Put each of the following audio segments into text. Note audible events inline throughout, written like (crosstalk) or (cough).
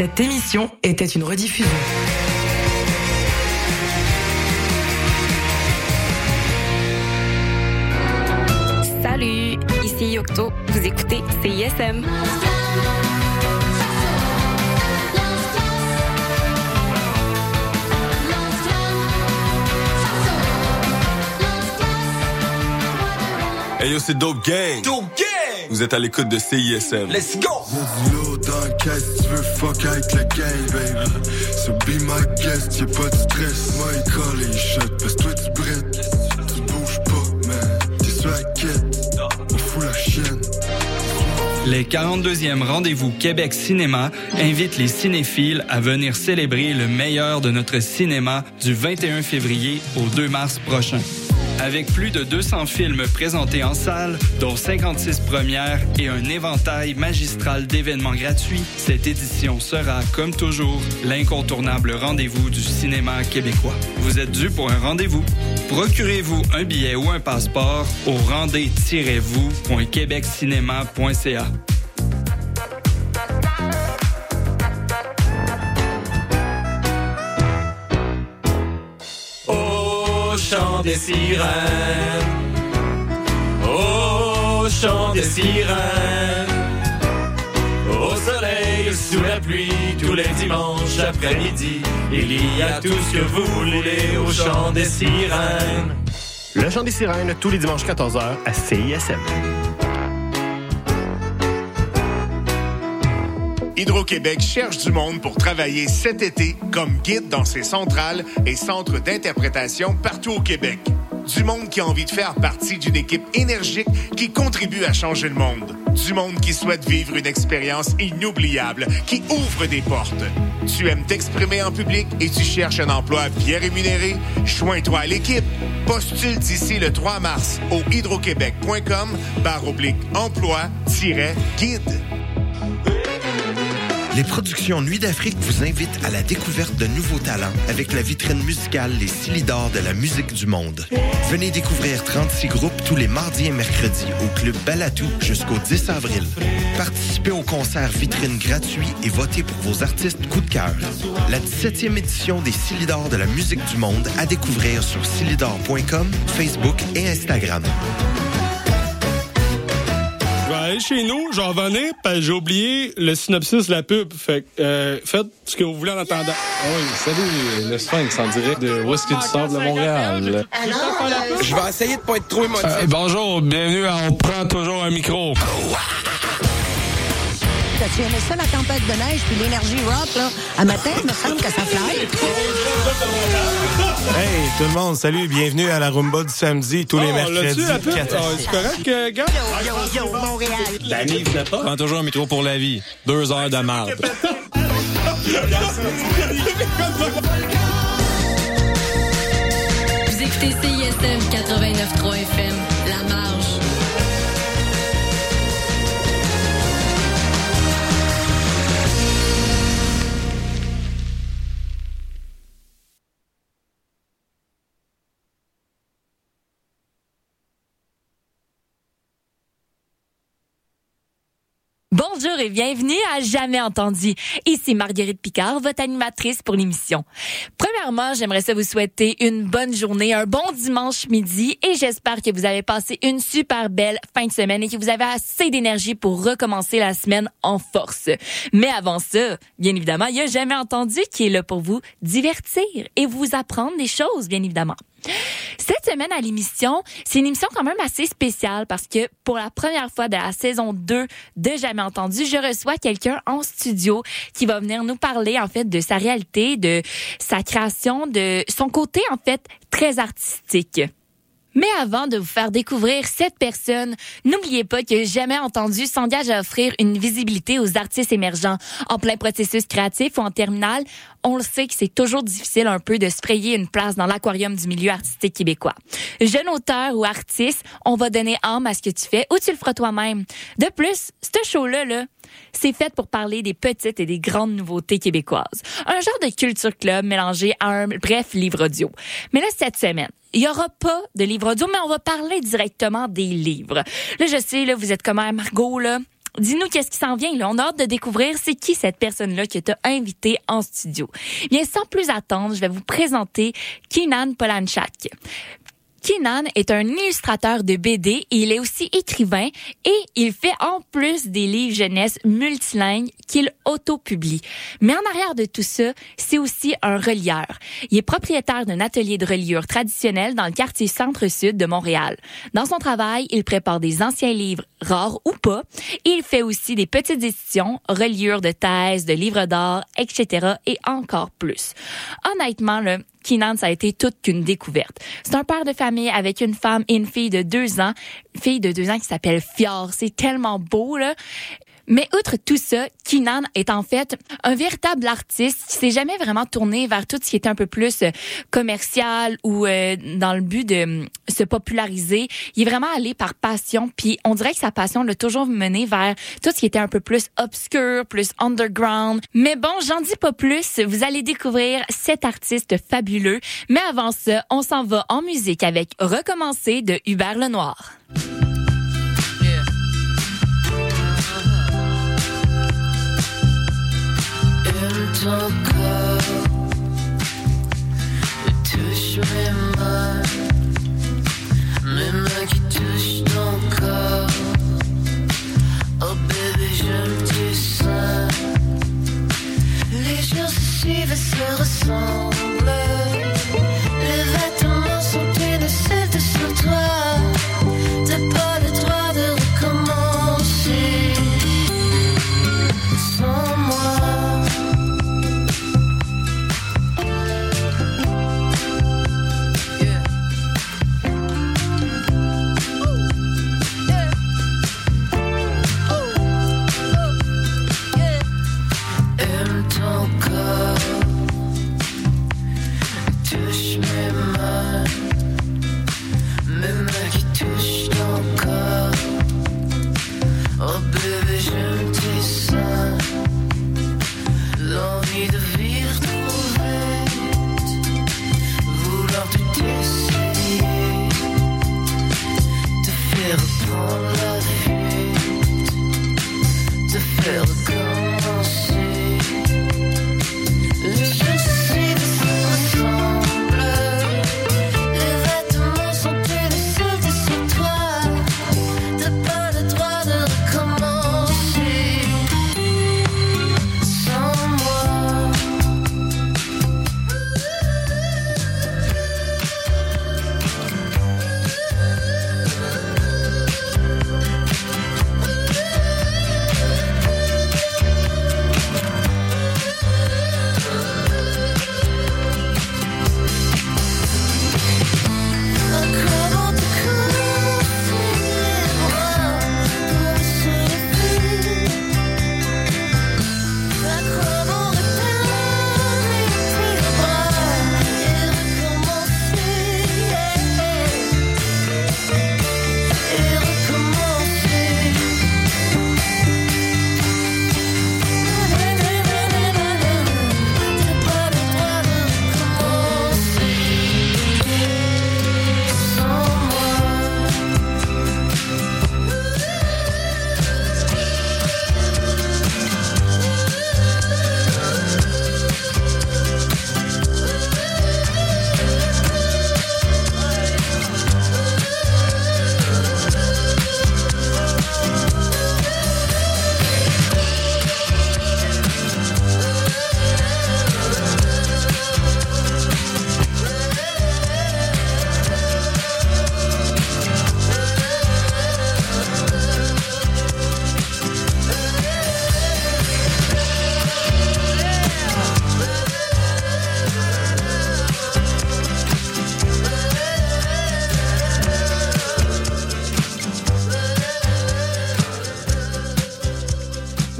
Cette émission était une rediffusion. Salut, ici Yocto. Vous écoutez CISM. Hey yo, c'est Dope Gang. Dope Gang. Vous êtes à l'écoute de CISM. Let's go. Y'a du lourd dans le caisse, tu veux fuck avec la gang, baby. So be my guest, y'a pas de stress. Moi, il colle et il shot, parce que toi, tu brettes. Tu bouges pas, man. T'es sur la quête. On fout la chienne. Les 42e rendez-vous Québec Cinéma invitent les cinéphiles à venir célébrer le meilleur de notre cinéma du 21 février au 2 mars prochain. Avec plus de 200 films présentés en salle, dont 56 premières et un éventail magistral d'événements gratuits, cette édition sera, comme toujours, l'incontournable rendez-vous du cinéma québécois. Vous êtes dû pour un rendez-vous. Procurez-vous un billet ou un passeport au rendez-vous.québeccinéma.ca. chant des sirènes, au chant des sirènes, au soleil, sous la pluie, tous les dimanches après-midi, il y a tout ce que vous voulez au chant des sirènes. Le chant des sirènes, tous les dimanches 14h à CISM. Hydro-Québec cherche du monde pour travailler cet été comme guide dans ses centrales et centres d'interprétation partout au Québec. Du monde qui a envie de faire partie d'une équipe énergique qui contribue à changer le monde. Du monde qui souhaite vivre une expérience inoubliable, qui ouvre des portes. Tu aimes t'exprimer en public et tu cherches un emploi bien rémunéré? Joins-toi à l'équipe. Postule d'ici le 3 mars au hydroquebec.com barre oblique emploi-guide. Les productions Nuit d'Afrique vous invitent à la découverte de nouveaux talents avec la vitrine musicale Les Silidors de la musique du monde. Venez découvrir 36 groupes tous les mardis et mercredis au Club Balatou jusqu'au 10 avril. Participez au concert vitrine gratuit et votez pour vos artistes coup de cœur. La 17e édition des Silidors de la musique du monde à découvrir sur silidor.com, Facebook et Instagram. Je vais aller chez nous, j'en venais, parce que j'ai oublié le synopsis de la pub. Fait que, euh, faites ce que vous voulez en attendant. Oui, salut, le Sphinx en direct de Whisky du Sable de Montréal. Je vais essayer de pas être trop émotif. Euh, bonjour, bienvenue à On prend toujours un micro. Tu aimais ça, la tempête de neige puis l'énergie rock, là? À matin, il me semble que ça fly. Hey, tout le monde, salut, bienvenue à la Rumba du samedi, tous les Oh, mercredis. Ah, c'est correct, euh, gars? Yo, yo, yo, Montréal. Pas. Prends toujours un métro pour la vie. Deux heures de marde. Vous écoutez CISM 89.3 FM, La Marge. Bonjour et bienvenue à Jamais entendu. Ici Marguerite Picard, votre animatrice pour l'émission. Premièrement, j'aimerais ça vous souhaiter une bonne journée, un bon dimanche midi et j'espère que vous avez passé une super belle fin de semaine et que vous avez assez d'énergie pour recommencer la semaine en force. Mais avant ça, bien évidemment, il y a Jamais entendu qui est là pour vous divertir et vous apprendre des choses, bien évidemment. Cette semaine à l'émission, c'est une émission quand même assez spéciale parce que pour la première fois de la saison 2 de Jamais entendu, je reçois quelqu'un en studio qui va venir nous parler en fait de sa réalité, de sa création, de son côté en fait très artistique. Mais avant de vous faire découvrir cette personne, n'oubliez pas que Jamais Entendu s'engage à offrir une visibilité aux artistes émergents en plein processus créatif ou en terminale. On le sait que c'est toujours difficile un peu de se frayer une place dans l'aquarium du milieu artistique québécois. Jeune auteur ou artiste, on va donner âme à ce que tu fais ou tu le feras toi-même. De plus, ce show-là, là, c'est fait pour parler des petites et des grandes nouveautés québécoises. Un genre de culture club mélangé à un bref livre audio. Mais là, cette semaine, il y aura pas de livre audio, mais on va parler directement des livres. Là, je sais, là, vous êtes comme ah, Margot, là. dis-nous qu'est-ce qui s'en vient. Là. On a hâte de découvrir c'est qui cette personne-là que tu as invité en studio. Bien, sans plus attendre, je vais vous présenter Keenan Polanchak. Keenan est un illustrateur de BD il est aussi écrivain et il fait en plus des livres jeunesse multilingues qu'il autopublie. Mais en arrière de tout ça, c'est aussi un relieur. Il est propriétaire d'un atelier de reliure traditionnel dans le quartier centre-sud de Montréal. Dans son travail, il prépare des anciens livres rares ou pas et il fait aussi des petites éditions, reliures de thèses, de livres d'art, etc. et encore plus. Honnêtement, là, Keenan, ça a été toute qu'une découverte. C'est un père de famille avec une femme et une fille de deux ans, fille de deux ans qui s'appelle Fior. C'est tellement beau, là. Mais outre tout ça, Keenan est en fait un véritable artiste qui s'est jamais vraiment tourné vers tout ce qui était un peu plus euh, commercial ou euh, dans le but de euh, se populariser. Il est vraiment allé par passion, puis on dirait que sa passion l'a toujours mené vers tout ce qui était un peu plus obscur, plus underground. Mais bon, j'en dis pas plus. Vous allez découvrir cet artiste fabuleux. Mais avant ça, on s'en va en musique avec Recommencer de Hubert Lenoir. Suivent et se ressemblent.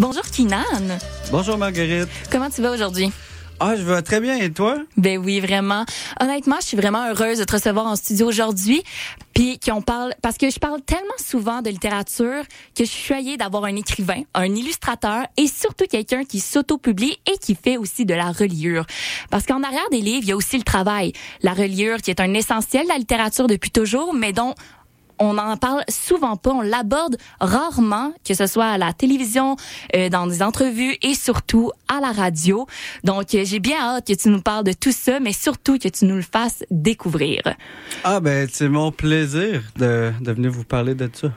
Bonjour Keenan. Bonjour Marguerite. Comment tu vas aujourd'hui? Ah, je vais très bien et toi? Ben oui, vraiment. Honnêtement, je suis vraiment heureuse de te recevoir en studio aujourd'hui. Puis qu'on parle parce que je parle tellement souvent de littérature que je suis choyée d'avoir un écrivain, un illustrateur et surtout quelqu'un qui s'auto-publie et qui fait aussi de la reliure. Parce qu'en arrière des livres, il y a aussi le travail. La reliure qui est un essentiel de la littérature depuis toujours, mais dont on n'en parle souvent pas, on l'aborde rarement, que ce soit à la télévision, euh, dans des entrevues et surtout à la radio. Donc, euh, j'ai bien hâte que tu nous parles de tout ça, mais surtout que tu nous le fasses découvrir. Ah ben, c'est mon plaisir de, de venir vous parler de ça.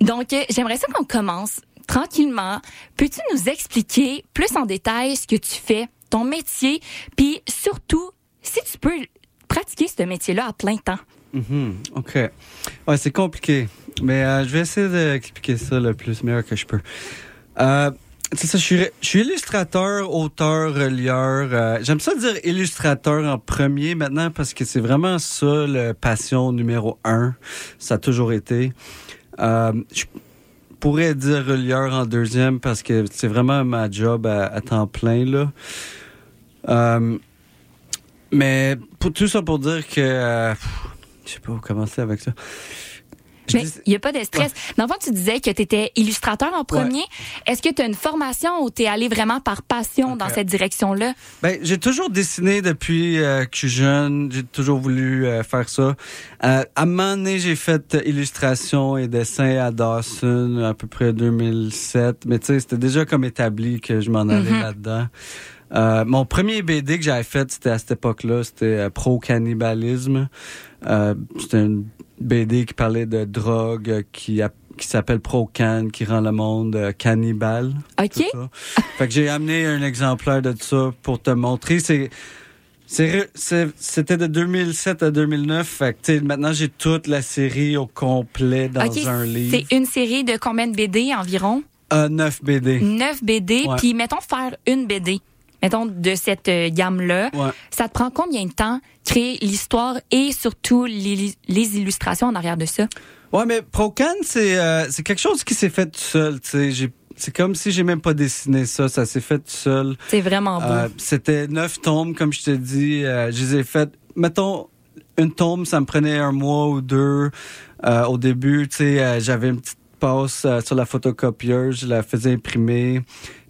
Donc, euh, j'aimerais ça qu'on commence tranquillement. Peux-tu nous expliquer plus en détail ce que tu fais, ton métier, puis surtout, si tu peux pratiquer ce métier-là à plein temps? Mhm, OK. Ouais, c'est compliqué. Mais euh, je vais essayer d'expliquer ça le plus meilleur que je peux. Euh, c'est je suis, illustrateur, auteur, relieur. euh, J'aime ça dire illustrateur en premier maintenant parce que c'est vraiment ça le passion numéro un. Ça a toujours été. Euh, je pourrais dire relieur en deuxième parce que c'est vraiment ma job à, temps plein là. Mais tout ça pour dire que je sais pas où commencer avec ça. Mais il n'y a pas de stress. Dans le fond, tu disais que tu étais illustrateur en premier. Est-ce que tu as une formation ou tu es allé vraiment par passion dans cette direction-là? Ben, j'ai toujours dessiné depuis euh, que je suis jeune. J'ai toujours voulu euh, faire ça. Euh, à un moment donné, j'ai fait illustration et dessin à Dawson à peu près 2007. Mais tu sais, c'était déjà comme établi que je m'en allais Mhm. là-dedans. Euh, mon premier BD que j'avais fait, c'était à cette époque-là, c'était euh, pro-cannibalisme. Euh, c'était une BD qui parlait de drogue, euh, qui, a- qui s'appelle Pro-Can, qui rend le monde euh, cannibale. OK. Fait que j'ai amené un exemplaire de ça pour te montrer. C'est c'est c'est- c'était de 2007 à 2009. Fait que, maintenant, j'ai toute la série au complet dans un livre. c'est une série de combien de BD environ? Euh, 9 BD. 9 BD. Puis, mettons, faire une BD, mettons, de cette euh, gamme-là. Ouais. Ça te prend combien de temps créer l'histoire et surtout les, les illustrations en arrière de ça? Ouais, mais Procan, c'est euh, c'est quelque chose qui s'est fait tout seul. C'est comme si j'ai même pas dessiné ça. Ça s'est fait tout seul. C'est vraiment beau. Euh, C'était neuf tombes, comme je te dis. Euh, je les ai faites. Mettons, une tombe, ça me prenait un mois ou deux. Au début, tu sais, j'avais une petite passe sur la photocopieuse, je la faisais imprimer,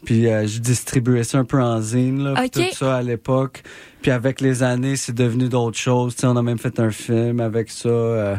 puis euh, je distribuais ça un peu en zine, là, tout ça à l'époque. Puis avec les années, c'est devenu d'autres choses. Tu sais, on a même fait un film avec ça. euh,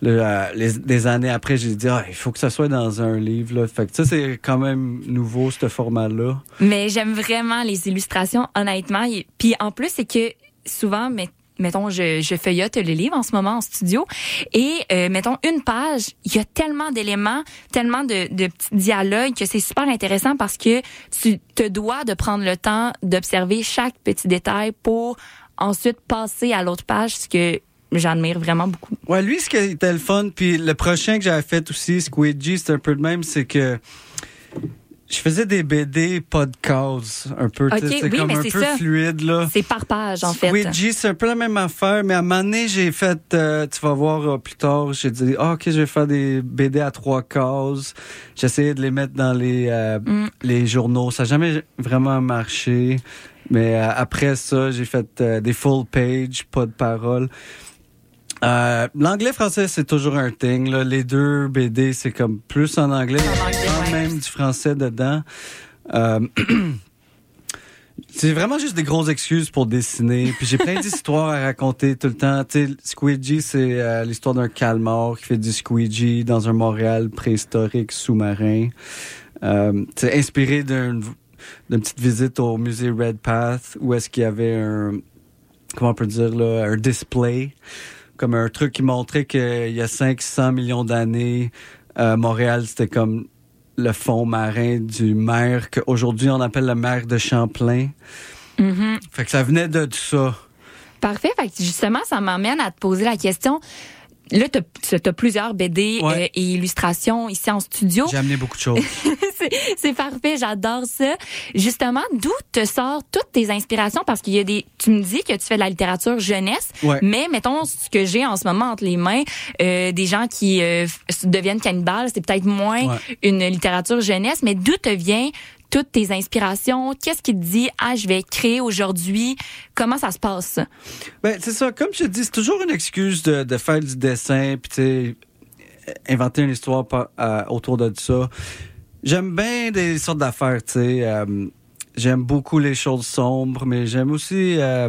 le, euh, les, des années après, j'ai dit, ah, il faut que ça soit dans un livre. Là. Fait que ça, c'est quand même nouveau, ce format-là. Mais j'aime vraiment les illustrations, honnêtement. Puis en plus, c'est que souvent, mais, mettons, je, je feuillote les livres en ce moment en studio. Et euh, mettons, une page, il y a tellement d'éléments, tellement de, de petits dialogues que c'est super intéressant parce que tu te dois de prendre le temps d'observer chaque petit détail pour ensuite passer à l'autre page, ce que j'admire vraiment beaucoup. Ouais, lui, ce qui était le fun, puis le prochain que j'avais fait aussi, Squidgy, c'était un peu le même, c'est que je faisais des BD podcast un peu, tu sais, Ok, c'est oui, comme mais un peu ça. fluide, là. C'est par page, en fait. Squidgy, c'est un peu la même affaire, mais à un moment donné, j'ai fait, euh, tu vas voir euh, plus tard, j'ai dit, ah, ok, je vais faire des BD à trois cases. J'essayais de les mettre dans les, euh, Mm. les journaux. Ça n'a jamais vraiment marché. Mais euh, après ça, j'ai fait euh, des full page, pas de parole. Euh, L'anglais-français, c'est toujours un thing. Là. Les deux BD, c'est comme plus en anglais. Il y a quand même du français dedans. Euh, (clears throat) c'est vraiment juste des grosses excuses pour dessiner. Puis j'ai plein d'histoires à raconter tout le temps. Tu sais, Squeegee, c'est euh, l'histoire d'un calmar qui fait du squeegee dans un Montréal préhistorique sous-marin. C'est inspiré d'un- d'une petite visite au musée Red Path où est-ce qu'il y avait un comment on peut dire là un display comme un truc qui montrait qu'il y a 500 millions d'années euh, Montréal c'était comme le fond marin du maire qu'aujourd'hui on appelle le maire de Champlain. Mhm. Fait que ça venait de tout ça. Parfait. Fait que justement, ça m'amène à te poser la question. Là, tu as, plusieurs BD Ouais. euh, et illustrations ici en studio. J'ai amené beaucoup de choses. (laughs) c'est parfait, j'adore ça. Justement, d'où te sortent toutes tes inspirations? Parce qu'il y a des. Tu me dis que tu fais de la littérature jeunesse, Ouais. mais mettons ce que j'ai en ce moment entre les mains, euh, des gens qui euh, deviennent cannibales, c'est peut-être moins Ouais. une littérature jeunesse, mais d'où te vient toutes tes inspirations? Qu'est-ce qui te dit, ah, je vais créer aujourd'hui? Comment ça se passe? Ben, c'est ça. Comme je te dis, c'est toujours une excuse de, faire du dessin, puis tu inventer une histoire euh, autour de ça. J'aime bien des sortes d'affaires, tu sais. euh, j'aime beaucoup les choses sombres, mais j'aime aussi euh,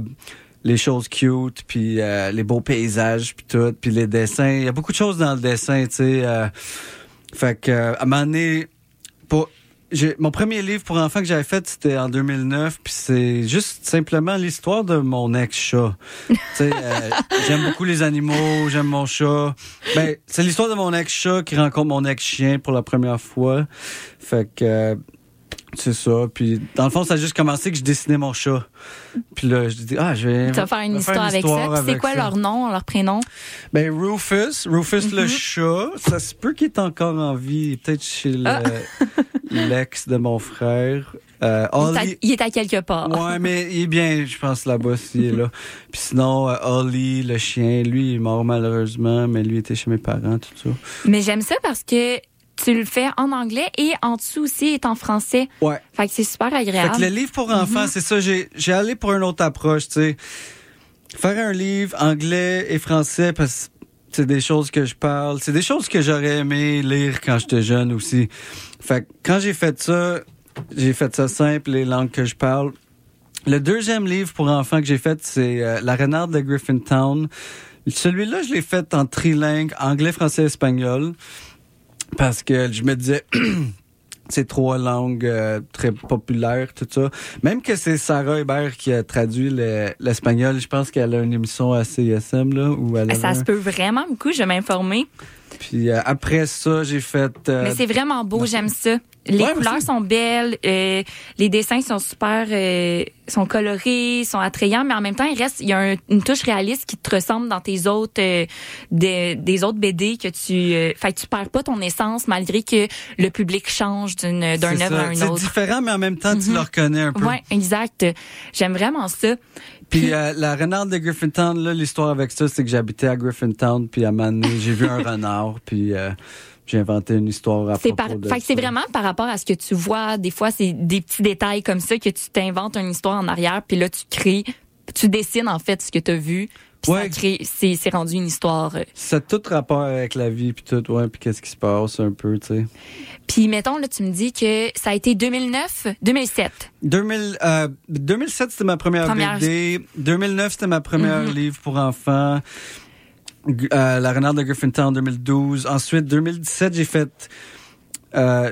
les choses cute, puis les beaux paysages, puis tout, puis les dessins. Il y a beaucoup de choses dans le dessin, tu sais. fait que, à un moment donné, pour, mon premier livre pour enfants que j'avais fait, c'était en 2009, puis c'est juste simplement l'histoire de mon ex-chat. euh, (laughs) j'aime beaucoup les animaux, j'aime mon chat. Ben, c'est l'histoire de mon ex-chat qui rencontre mon ex-chien pour la première fois. Fait que, euh, c'est ça. Puis, dans le fond, ça a juste commencé que je dessinais mon chat. Puis là, je dis, ah, je vais. Tu vas faire une histoire avec ça. C'est quoi ça. leur nom, leur prénom? Ben, Rufus, Rufus le Mhm. chat, ça se peut qu'il est encore en vie, peut-être chez le- Ah. (laughs) l'ex de mon frère. Euh, Il est à- Ollie- il est à quelque part. Ouais, mais il est bien, je pense, là-bas, s'il est là. (laughs) Puis sinon, euh, Ollie, le chien, lui, il est mort malheureusement, mais lui était chez mes parents, tout ça. Mais j'aime ça parce que tu le fais en anglais et en dessous aussi est en français. Ouais. Fait que c'est super Fait agréable. que le livre pour enfants, Mhm. c'est ça, j'ai, j'ai allé pour une autre approche, tu sais. Faire un livre anglais et français, parce que c'est des choses que je parle, c'est des choses que j'aurais aimé lire quand j'étais jeune aussi. Fait que quand j'ai fait ça, j'ai fait ça simple, les langues que je parle. Le deuxième livre pour enfants que j'ai fait, c'est euh, La renarde de Griffintown. Celui-là, je l'ai fait en trilingue, anglais, français, espagnol. Parce que je me disais, (clears throat) c'est trois langues euh, très populaires, tout ça. Même que c'est Sarah Hébert qui a traduit le- l'espagnol, je pense qu'elle a une émission à CSM, là, où elle Ça avait- se peut vraiment beaucoup, je vais m'informer. Puis euh, après ça, j'ai fait... euh, Mais c'est vraiment beau, j'aime ça. Les Ouais, couleurs sont belles, euh, les dessins sont super, euh, sont colorés, sont attrayants, mais en même temps, il reste, il y a un- une touche réaliste qui te ressemble dans tes autres, euh, des, des autres BD que tu, euh, fait tu perds pas ton essence malgré que le public change d'une, d'un c'est œuvre à une C'est autre. différent, mais en même temps, tu Mhm. le reconnais un peu. Ouais, exact. J'aime vraiment ça. Puis euh, la renarde de Griffintown, là, l'histoire avec ça, c'est que j'habitais à Griffintown, puis à un moment donné, j'ai vu un (laughs) renard, puis euh, j'ai inventé une histoire à C'est propos par, de fait que c'est vraiment par rapport à ce que tu vois. Des fois, c'est des petits détails comme ça que tu t'inventes une histoire en arrière, puis là, tu crées, tu dessines en fait ce que tu as vu, puis ça crée, c'est, c'est rendu une histoire. euh. Ça a tout rapport avec la vie, puis tout, ouais, puis qu'est-ce qui se passe un peu, tu sais. Puis mettons, là, tu me dis que ça a été 2009, 2007. 2000, euh, 2007, c'était ma première, Première- BD. 2009, c'était ma première Mhm. livre pour enfants. Euh, la renarde de Griffintown en 2012. Ensuite, 2017, j'ai fait euh,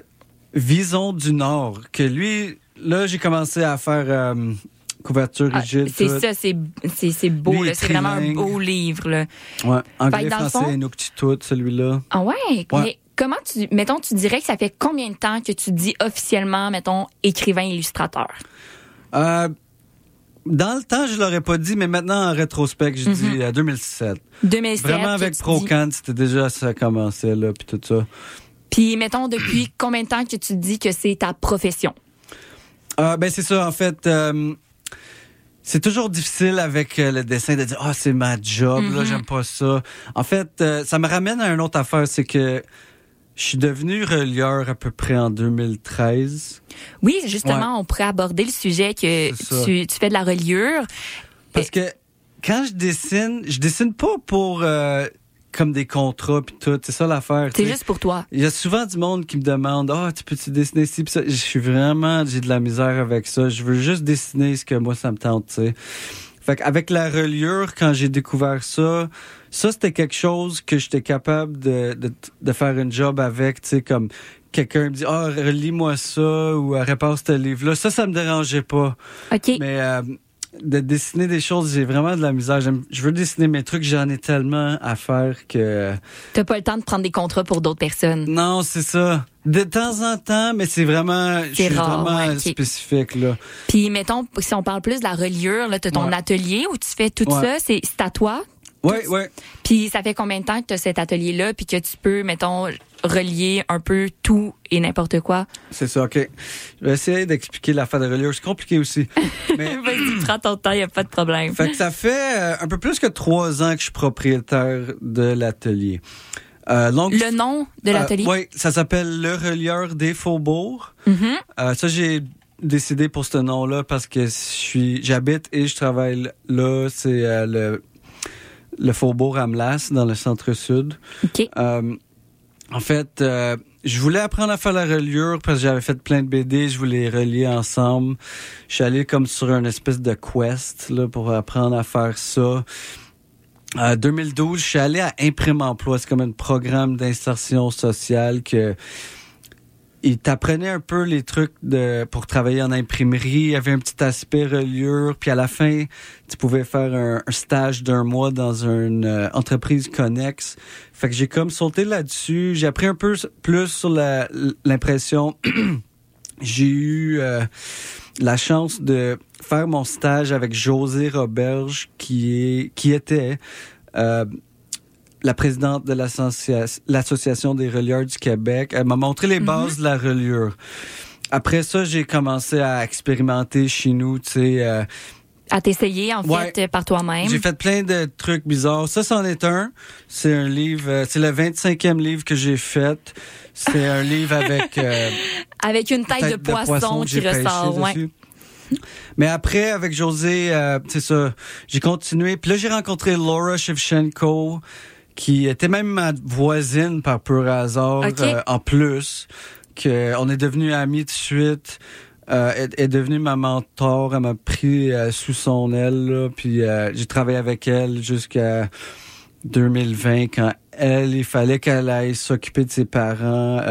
Vison du Nord, que lui, là, j'ai commencé à faire couverture Ah, rigide. c'est ça, c'est, beau, C'est vraiment un beau livre, là. Ouais, anglais, Fait français, fond- Inuktitut, celui-là. Ah ouais? Ouais. Mais comment tu, mettons, tu dirais que ça fait combien de temps que tu dis officiellement, mettons, écrivain illustrateur? Euh, dans le temps, je l'aurais pas dit, mais maintenant, en rétrospect, je dis Mhm. euh, 2007. 2007. Vraiment avec tu dis- ProCan, c'était déjà ça commençait, là, puis tout ça. Puis, mettons, depuis combien de temps que tu dis que c'est ta profession? Ah, ben c'est ça, en fait. euh, c'est toujours difficile avec euh, le dessin de dire ah c'est ma job là Mhm. j'aime pas ça. En fait, euh, ça me ramène à une autre affaire, c'est que je suis devenu relieur à peu près en 2013. Oui, justement, Ouais. on pourrait aborder le sujet que tu fais de la reliure. Parce que quand je dessine, je dessine pas pour euh, comme des contrats puis tout, c'est ça l'affaire. C'est juste pour toi. Il y a souvent du monde qui me demande Ah, tu peux-tu dessiner ci pis ça? Je suis vraiment, j'ai de la misère avec ça. Je veux juste dessiner ce que moi ça me tente, tu sais. Fait qu'avec la reliure, quand j'ai découvert ça, ça c'était quelque chose que j'étais capable de, de, de faire une job avec, tu sais, comme quelqu'un me dit Ah, relis-moi ça ou euh, repasse ce livre-là. Ça, ça me dérangeait pas. OK. Mais euh, de dessiner des choses, j'ai vraiment de la misère. Je veux dessiner mes trucs, j'en ai tellement à faire que. T'as pas le temps de prendre des contrats pour d'autres personnes. Non, c'est ça. De temps en temps, mais c'est vraiment, je suis rare, vraiment spécifique là. Puis, mettons, si on parle plus de la reliure, là, t'as ton Ouais. atelier où tu fais tout Ouais. ça, c'est à toi. Ouais, ouais. Puis, ça fait combien de temps que tu as cet atelier-là, puis que tu peux, mettons, relier un peu tout et n'importe quoi? C'est ça, ok. Je vais essayer d'expliquer l'affaire de reliure. C'est compliqué aussi. (laughs) Mais Vas-y, prends ton temps, y a pas de problème. fait que ça fait euh, un peu plus que trois ans que je suis propriétaire de l'atelier. Euh, longue- Le nom de l'atelier? oui, ça s'appelle le relieur des faubourgs. Mhm. Euh, ça, j'ai décidé pour ce nom-là parce que je suis, j'habite et je travaille là. C'est euh, le, le faubourg Amlas dans le centre-sud. OK. Euh, En fait, euh, je voulais apprendre à faire la reliure parce que j'avais fait plein de BD, je voulais les relier ensemble. Je suis allé comme sur une espèce de quest là, pour apprendre à faire ça. En 2012, je suis allé à Imprime Emploi. C'est comme un programme d'insertion sociale que il t'apprenait un peu les trucs de pour travailler en imprimerie. Il y avait un petit aspect reliure. Puis à la fin, tu pouvais faire un, stage d'un mois dans une euh, entreprise connexe. Fait que j'ai comme sauté là-dessus. J'ai appris un peu plus sur l'impression. (clears throat) j'ai eu euh, la chance de faire mon stage avec José Roberge, qui est qui était euh, la présidente de l'associa- l'Association des relieurs du Québec. Elle m'a montré les bases de la reliure. Après ça, j'ai commencé à expérimenter chez nous, tu sais. euh, À t'essayer, en Ouais. fait, par toi-même. j'ai fait plein de trucs bizarres. Ça, c'en est un. C'est un livre, euh, c'est le 25e livre que j'ai fait. C'est un livre avec... euh, (laughs) Avec une tête, de poisson, que qui ressort. Ouais. Mais après, avec José, euh, c'est ça, j'ai continué. Puis là, j'ai rencontré Laura Shevchenko, qui était même ma voisine par pur hasard, euh, en plus. Que on est devenus amis de suite. Euh, est devenue ma mentor. Elle m'a pris euh, sous son aile. là. puis j'ai travaillé avec elle jusqu'à 2020 quand elle, il fallait qu'elle aille s'occuper de ses parents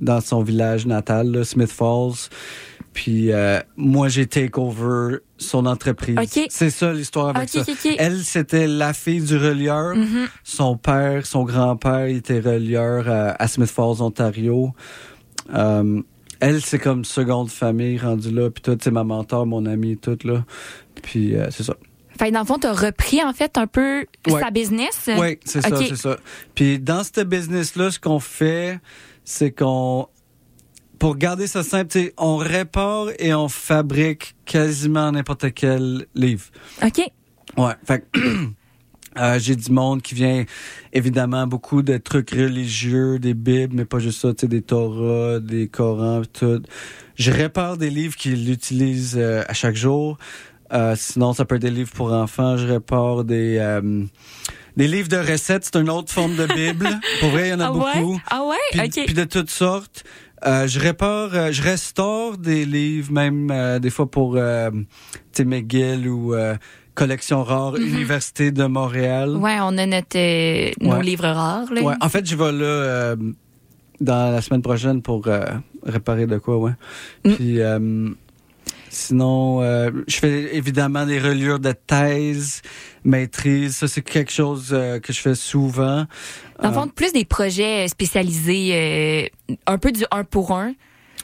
dans son village natal, là, Smith Falls. Puis euh, moi, j'ai take over son entreprise. C'est ça l'histoire avec ça. Elle, c'était la fille du relieur. Mhm. Son père, son grand-père, il était relieur à, à Smith Falls, Ontario. Euh, elle, c'est comme seconde famille rendue là. Puis toi, c'est ma mentor, mon ami, tout là. Puis euh, c'est ça. Fait que dans le fond, t'as repris, en fait, un peu Ouais. sa business? Oui, c'est ça, c'est ça. Puis dans ce business-là, ce qu'on fait, c'est qu'on, pour garder ça simple, on répare et on fabrique quasiment n'importe quel livre. OK. Ouais, fait (clears throat) euh, j'ai du monde qui vient, évidemment, beaucoup de trucs religieux, des bibles, mais pas juste ça, tu sais, des Torahs, des Corans, tout. Je répare des livres qu'ils utilisent euh, à chaque jour. Euh, sinon, ça peut être des livres pour enfants. Je répare des... euh, des livres de recettes, c'est une autre forme de Bible. (laughs) Pour vrai, il y en a Ah ouais? beaucoup. Ah ouais? Puis, OK. puis de toutes sortes. Euh, je répare, euh, je restaure des livres, même euh, des fois pour euh, McGill ou Collection rare, Mhm. Université de Montréal. Ouais, on a notre, nos Ouais. livres rares. Là. Ouais, en fait, je vais là euh, dans la semaine prochaine pour euh, réparer de quoi, ouais. Mm. Puis euh, sinon, euh, je fais évidemment des reliures de thèse, maîtrise. Ça, c'est quelque chose euh, que je fais souvent. Dans le Euh, fond, plus des projets spécialisés, euh, un peu du un pour un.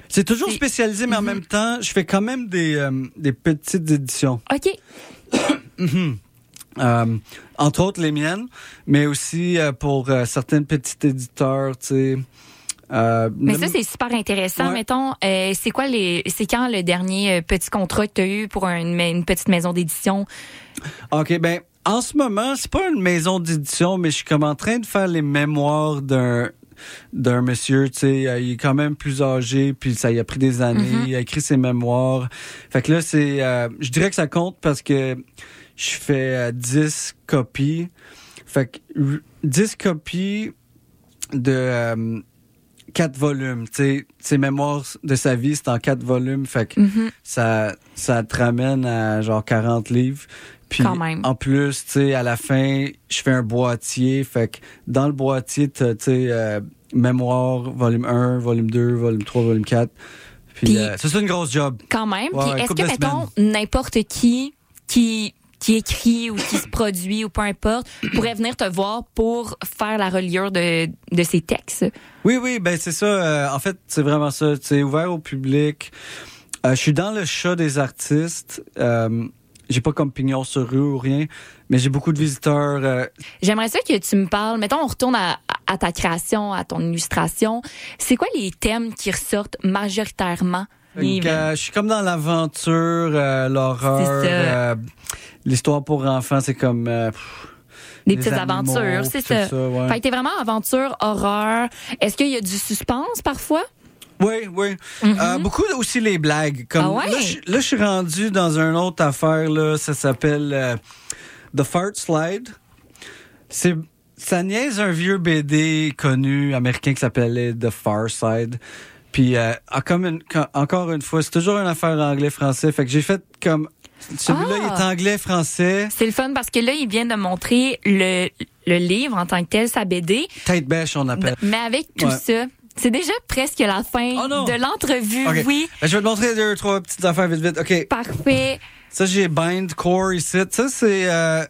c'est toujours spécialisé, mais en Mhm. même temps, je fais quand même des, euh, des petites éditions. OK. (coughs) Mhm. Euh, entre autres les miennes, mais aussi euh, pour euh, certains petits éditeurs, tu sais. Euh, Mais ça, c'est super intéressant. Ouais. Mettons, euh, c'est quoi les. C'est quand le dernier euh, petit contrat que tu as eu pour un- une petite maison d'édition? OK, ben, en ce moment, c'est pas une maison d'édition, mais je suis comme en train de faire les mémoires d'un d'un monsieur, tu sais, euh, il est quand même plus âgé, puis ça y a pris des années, Mhm. il a écrit ses mémoires. Fait que là, c'est, euh, je dirais que ça compte parce que je fais euh, 10 copies. Fait que r- 10 copies de 4 volumes, tu sais, ses mémoires de sa vie, c'est en 4 volumes, fait que Mhm. ça, ça te ramène à genre 40 livres. Puis Quand même. en plus, tu sais, à la fin, je fais un boîtier. Fait que dans le boîtier, tu sais, euh, mémoire, volume 1, volume 2, volume 3, volume 4. Puis, euh, ça, c'est une grosse job. Quand même. Ouais, Puis ouais, est-ce que, mettons, n'importe qui qui qui écrit ou qui se produit ou peu importe pourrait venir te voir pour faire la reliure de, de ses textes? Oui, oui, ben c'est ça. euh, en fait, c'est vraiment ça. C'est ouvert au public. Euh, je suis dans le chat des artistes. Euh, j'ai pas comme pignon sur rue ou rien, mais j'ai beaucoup de visiteurs. euh, J'aimerais ça que tu me parles. Mettons, on retourne à, à ta création, à ton illustration. C'est quoi les thèmes qui ressortent majoritairement? Donc, euh, je suis comme dans l'aventure, euh, l'horreur, ça. euh, l'histoire pour enfants, c'est comme euh, pff, Des petites animaux, aventures, c'est tout ça. ouais. Fait que t'es vraiment aventure, horreur. Est-ce qu'il y a du suspense parfois? Oui, oui. Euh, beaucoup aussi les blagues. Comme Mm-hmm. Ah ouais? là, je- là, je suis rendu dans une autre affaire là. Ça s'appelle euh, The Fart Slide. C'est ça niaise un vieux BD connu américain qui s'appelait The Far Side. Puis, euh, ah, comme une- encore une fois, c'est toujours une affaire anglais-français. Fait que j'ai fait comme. Celui-là, Ah! il est anglais-français. C'est le fun parce que là, il vient de montrer le, le livre en tant que tel, sa BD. Tête bêche, on appelle. Mais avec tout Ouais. ça, c'est déjà presque la fin non. de l'entrevue, oui. Ben, je vais te montrer deux, trois petites affaires vite, vite. OK. Parfait. Ça, j'ai Bind Core ici. Ça, c'est. euh,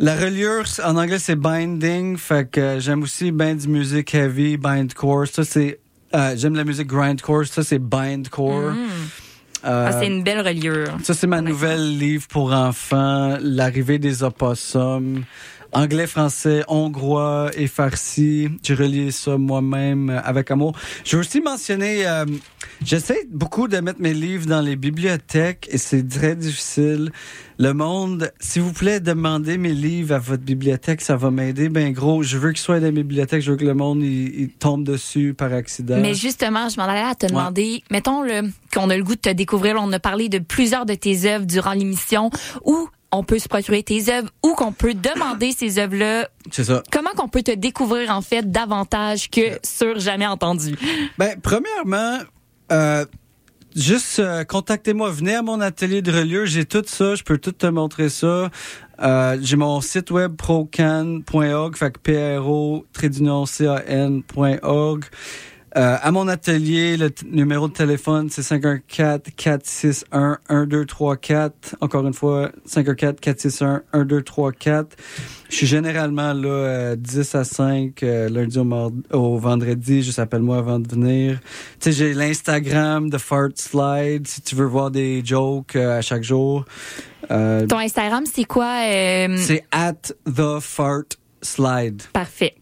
la reliure, en anglais, c'est binding. Fait que euh, j'aime aussi bien du musique heavy, bind core. Ça, c'est. Euh, j'aime la musique grindcore. Ça, c'est bind core. Euh, Ah, c'est une belle reliure. ça, c'est ma nouvelle livre pour enfants, L'arrivée des opossums. Anglais, français, hongrois et farsi. J'ai relié ça moi-même avec amour. Je veux aussi mentionner, euh, j'essaie beaucoup de mettre mes livres dans les bibliothèques et c'est très difficile. Le monde, s'il vous plaît, demandez mes livres à votre bibliothèque, ça va m'aider. Ben gros, je veux qu'ils soient dans les bibliothèques, je veux que le monde il, il tombe dessus par accident. Mais justement, je m'en allais à te demander, mettons le, qu'on a le goût de te découvrir, on a parlé de plusieurs de tes œuvres durant l'émission, où on peut se procurer tes œuvres, ou qu'on peut demander ces œuvres-là. C'est ça. Comment qu'on peut te découvrir, en fait, davantage que sur Jamais Entendu? Ben, premièrement, euh, juste euh, contactez-moi, venez à mon atelier de reliure, j'ai tout ça, je peux tout te montrer ça. Euh, j'ai mon site web procan.org, fait que P-R-O, can.org. Euh, à mon atelier, le numéro de téléphone, c'est 514-461-1234. Encore une fois, 514-461-1234. Je suis généralement là euh, 10 à 5, euh, lundi au, vendredi. Juste appelle-moi avant de venir. Tu sais, j'ai l'Instagram de Fart Slide, si tu veux voir des jokes euh, à chaque jour. Euh, Ton Instagram, c'est quoi? euh, c'est at the fart slide. Parfait.